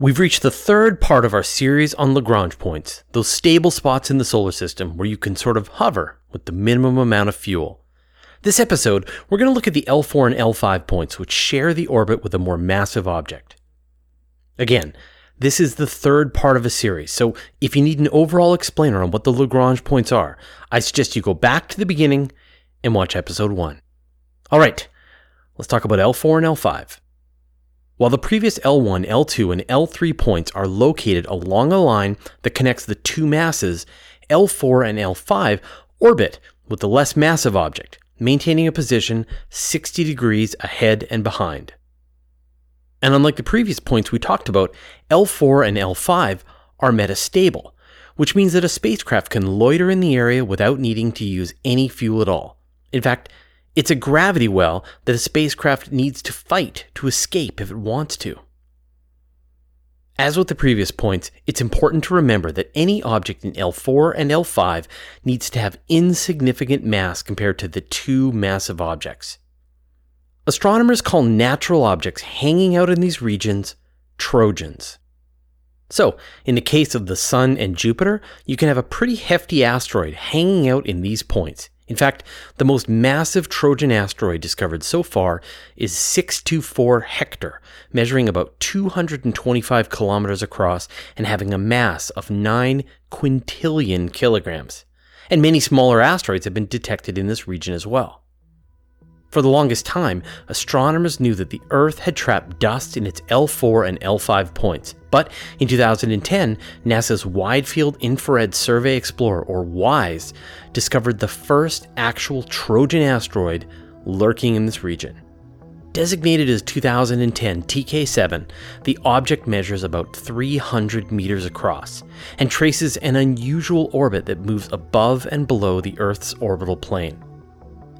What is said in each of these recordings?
We've reached the third part of our series on Lagrange points, those stable spots in the solar system where you can sort of hover with the minimum amount of fuel. This episode, we're going to look at the L4 and L5 points, which share the orbit with a more massive object. Again, this is the third part of a series, so if you need an overall explainer on what the Lagrange points are, I suggest you go back to the beginning and watch episode 1. All right, let's talk about L4 and L5. While the previous L1, L2, and L3 points are located along a line that connects the two masses, L4 and L5 orbit with the less massive object, maintaining a position 60 degrees ahead and behind. And unlike the previous points we talked about, L4 and L5 are metastable, which means that a spacecraft can loiter in the area without needing to use any fuel at all. In fact, it's a gravity well that a spacecraft needs to fight to escape if it wants to. As with the previous points, it's important to remember that any object in L4 and L5 needs to have insignificant mass compared to the two massive objects. Astronomers call natural objects hanging out in these regions Trojans. So, in the case of the Sun and Jupiter, you can have a pretty hefty asteroid hanging out in these points, in fact, the most massive Trojan asteroid discovered so far is 624 Hector, measuring about 225 kilometers across and having a mass of 9 quintillion kilograms. And many smaller asteroids have been detected in this region as well. For the longest time, astronomers knew that the Earth had trapped dust in its L4 and L5 points. But in 2010, NASA's Wide Field Infrared Survey Explorer, or WISE, discovered the first actual Trojan asteroid lurking in this region. Designated as 2010 TK7, the object measures about 300 meters across and traces an unusual orbit that moves above and below the Earth's orbital plane.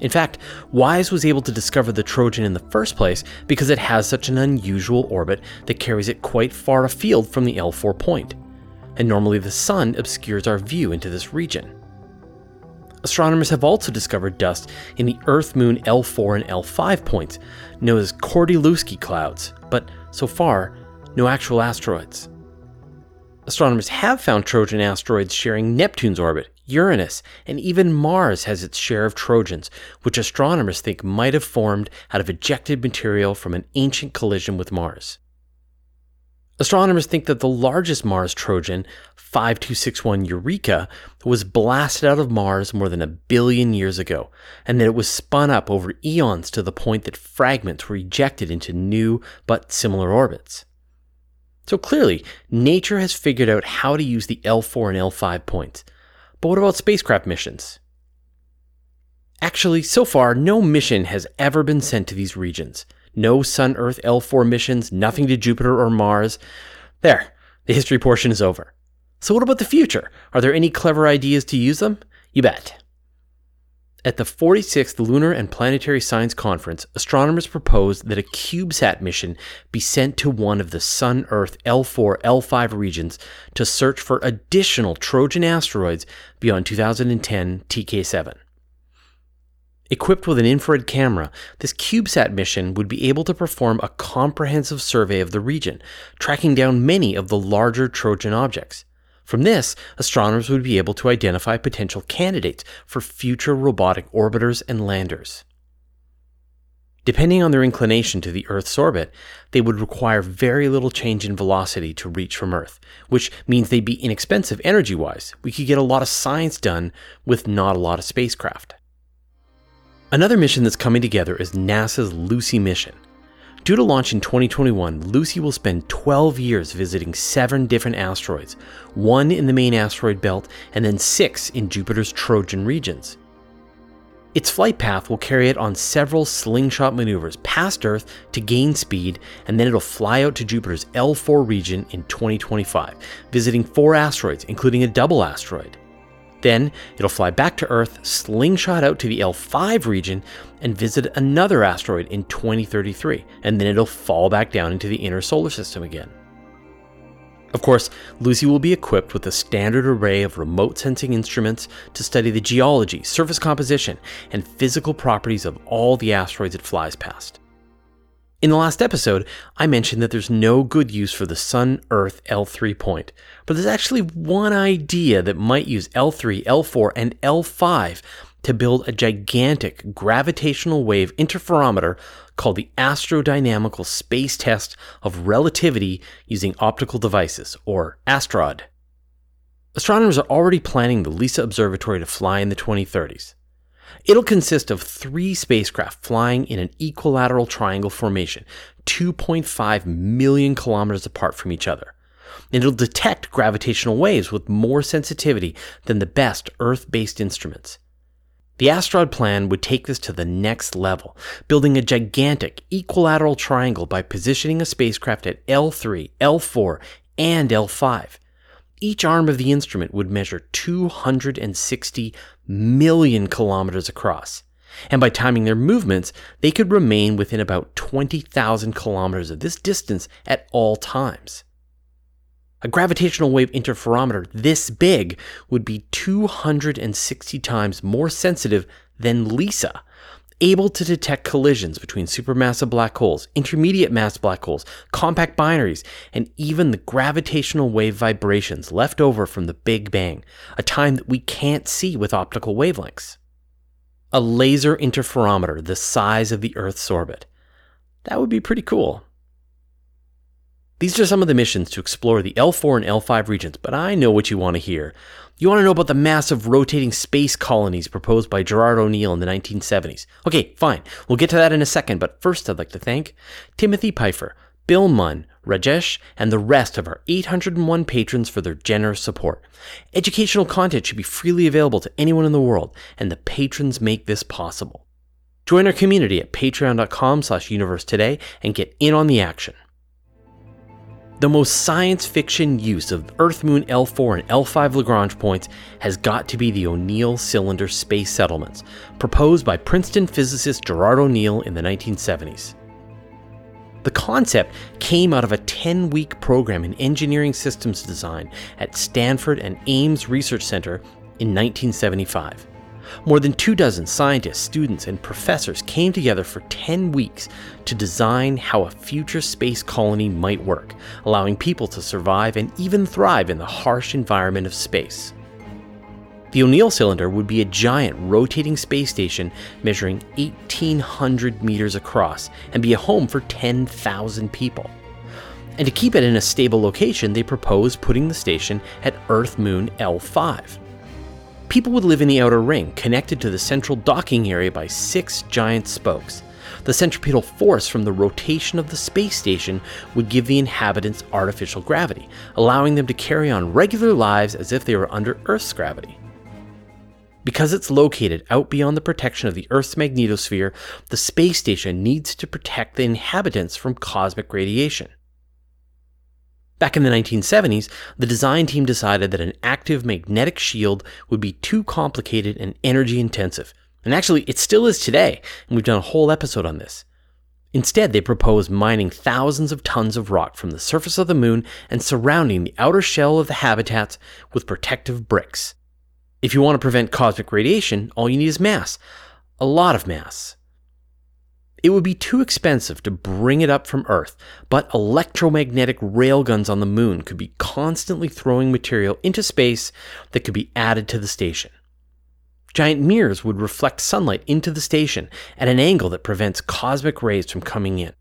In fact, WISE was able to discover the Trojan in the first place because it has such an unusual orbit that carries it quite far afield from the L4 point, and normally the Sun obscures our view into this region. Astronomers have also discovered dust in the Earth Moon L4 and L5 points, known as Kordylewski clouds, but so far, no actual asteroids. Astronomers have found Trojan asteroids sharing Neptune's orbit, Uranus, and even Mars has its share of Trojans, which astronomers think might have formed out of ejected material from an ancient collision with Mars. Astronomers think that the largest Mars Trojan, 5261 Eureka, was blasted out of Mars more than a billion years ago, and that it was spun up over eons to the point that fragments were ejected into new but similar orbits. So clearly, nature has figured out how to use the L4 and L5 points but what about spacecraft missions? Actually, so far, no mission has ever been sent to these regions. No Sun Earth L4 missions, nothing to Jupiter or Mars. There, the history portion is over. So, what about the future? Are there any clever ideas to use them? You bet. At the 46th Lunar and Planetary Science Conference, astronomers proposed that a CubeSat mission be sent to one of the Sun Earth L4 L5 regions to search for additional Trojan asteroids beyond 2010 TK7. Equipped with an infrared camera, this CubeSat mission would be able to perform a comprehensive survey of the region, tracking down many of the larger Trojan objects. From this, astronomers would be able to identify potential candidates for future robotic orbiters and landers. Depending on their inclination to the Earth's orbit, they would require very little change in velocity to reach from Earth, which means they'd be inexpensive energy wise. We could get a lot of science done with not a lot of spacecraft. Another mission that's coming together is NASA's Lucy mission. Due to launch in 2021, Lucy will spend 12 years visiting seven different asteroids, one in the main asteroid belt, and then six in Jupiter's Trojan regions. Its flight path will carry it on several slingshot maneuvers past Earth to gain speed, and then it'll fly out to Jupiter's L4 region in 2025, visiting four asteroids, including a double asteroid. Then it'll fly back to Earth, slingshot out to the L5 region, and visit another asteroid in 2033, and then it'll fall back down into the inner solar system again. Of course, Lucy will be equipped with a standard array of remote sensing instruments to study the geology, surface composition, and physical properties of all the asteroids it flies past. In the last episode, I mentioned that there's no good use for the Sun Earth L3 point, but there's actually one idea that might use L3, L4, and L5 to build a gigantic gravitational wave interferometer called the Astrodynamical Space Test of Relativity using Optical Devices, or ASTROD. Astronomers are already planning the LISA Observatory to fly in the 2030s. It'll consist of three spacecraft flying in an equilateral triangle formation, 2.5 million kilometers apart from each other. It'll detect gravitational waves with more sensitivity than the best Earth based instruments. The Astrod plan would take this to the next level, building a gigantic equilateral triangle by positioning a spacecraft at L3, L4, and L5. Each arm of the instrument would measure 260 million kilometers across. And by timing their movements, they could remain within about 20,000 kilometers of this distance at all times. A gravitational wave interferometer this big would be 260 times more sensitive than LISA, able to detect collisions between supermassive black holes, intermediate mass black holes, compact binaries, and even the gravitational wave vibrations left over from the Big Bang, a time that we can't see with optical wavelengths. A laser interferometer the size of the Earth's orbit. That would be pretty cool. These are some of the missions to explore the L4 and L5 regions, but I know what you want to hear. You want to know about the massive rotating space colonies proposed by Gerard O'Neill in the 1970s. Okay, fine. We'll get to that in a second, but first I'd like to thank Timothy Pfeiffer, Bill Munn, Rajesh, and the rest of our 801 patrons for their generous support. Educational content should be freely available to anyone in the world, and the patrons make this possible. Join our community at patreon.com slash universe today and get in on the action. The most science fiction use of Earth Moon L4 and L5 Lagrange points has got to be the O'Neill cylinder space settlements, proposed by Princeton physicist Gerard O'Neill in the 1970s. The concept came out of a 10 week program in engineering systems design at Stanford and Ames Research Center in 1975. More than two dozen scientists, students, and professors came together for 10 weeks to design how a future space colony might work, allowing people to survive and even thrive in the harsh environment of space. The O'Neill cylinder would be a giant rotating space station measuring 1,800 meters across and be a home for 10,000 people. And to keep it in a stable location, they proposed putting the station at Earth Moon L5. People would live in the outer ring, connected to the central docking area by six giant spokes. The centripetal force from the rotation of the space station would give the inhabitants artificial gravity, allowing them to carry on regular lives as if they were under Earth's gravity. Because it's located out beyond the protection of the Earth's magnetosphere, the space station needs to protect the inhabitants from cosmic radiation. Back in the 1970s, the design team decided that an active magnetic shield would be too complicated and energy intensive. And actually, it still is today, and we've done a whole episode on this. Instead, they proposed mining thousands of tons of rock from the surface of the moon and surrounding the outer shell of the habitats with protective bricks. If you want to prevent cosmic radiation, all you need is mass. A lot of mass. It would be too expensive to bring it up from Earth, but electromagnetic railguns on the moon could be constantly throwing material into space that could be added to the station. Giant mirrors would reflect sunlight into the station at an angle that prevents cosmic rays from coming in.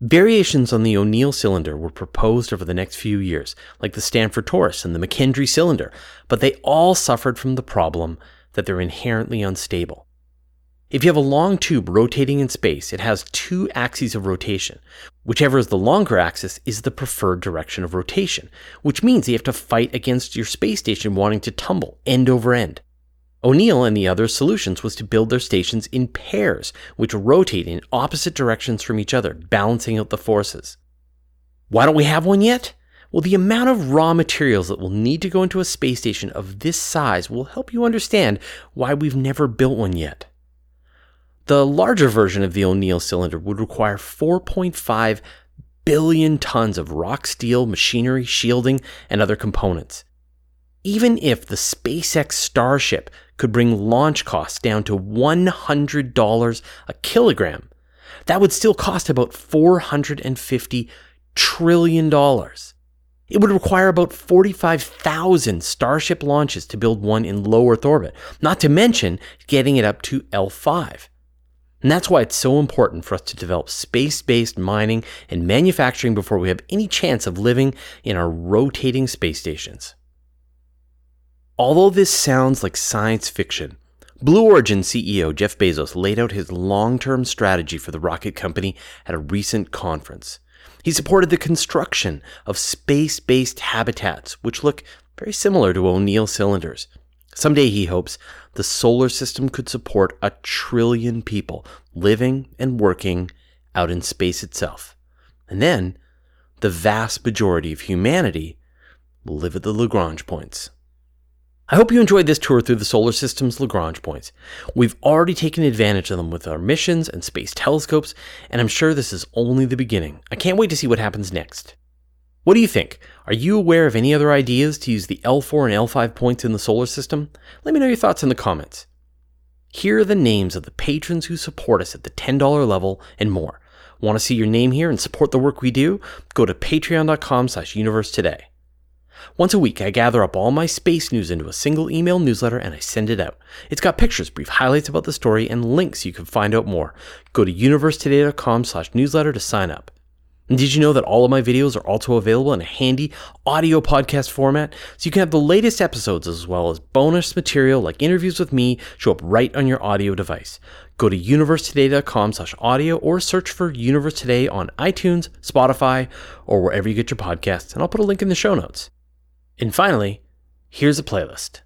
Variations on the O'Neill cylinder were proposed over the next few years, like the Stanford Torus and the McKendree cylinder, but they all suffered from the problem that they're inherently unstable. If you have a long tube rotating in space, it has two axes of rotation. Whichever is the longer axis is the preferred direction of rotation, which means you have to fight against your space station wanting to tumble end over end. O'Neill and the other solutions was to build their stations in pairs, which rotate in opposite directions from each other, balancing out the forces. Why don't we have one yet? Well, the amount of raw materials that will need to go into a space station of this size will help you understand why we've never built one yet. The larger version of the O'Neill cylinder would require 4.5 billion tons of rock steel, machinery, shielding, and other components. Even if the SpaceX Starship could bring launch costs down to $100 a kilogram, That would still cost about $450 trillion. It would require about 45,000 Starship launches to build one in low Earth orbit, not to mention getting it up to L5. And that's why it's so important for us to develop space based mining and manufacturing before we have any chance of living in our rotating space stations. Although this sounds like science fiction, Blue Origin CEO Jeff Bezos laid out his long term strategy for the rocket company at a recent conference. He supported the construction of space based habitats, which look very similar to O'Neill cylinders. Someday, he hopes, the solar system could support a trillion people living and working out in space itself. And then, the vast majority of humanity will live at the Lagrange points. I hope you enjoyed this tour through the solar system's Lagrange points. We've already taken advantage of them with our missions and space telescopes, and I'm sure this is only the beginning. I can't wait to see what happens next. What do you think? Are you aware of any other ideas to use the L4 and L5 points in the solar system? Let me know your thoughts in the comments. Here are the names of the patrons who support us at the $10 level and more. Want to see your name here and support the work we do? Go to patreon.com slash universe today. Once a week, I gather up all my space news into a single email newsletter and I send it out. It's got pictures, brief highlights about the story, and links you can find out more. Go to universetoday.com slash newsletter to sign up. Did you know that all of my videos are also available in a handy audio podcast format? So you can have the latest episodes as well as bonus material like interviews with me show up right on your audio device. Go to universetoday.com slash audio or search for Universe Today on iTunes, Spotify, or wherever you get your podcasts, and I'll put a link in the show notes. And finally, here's a playlist.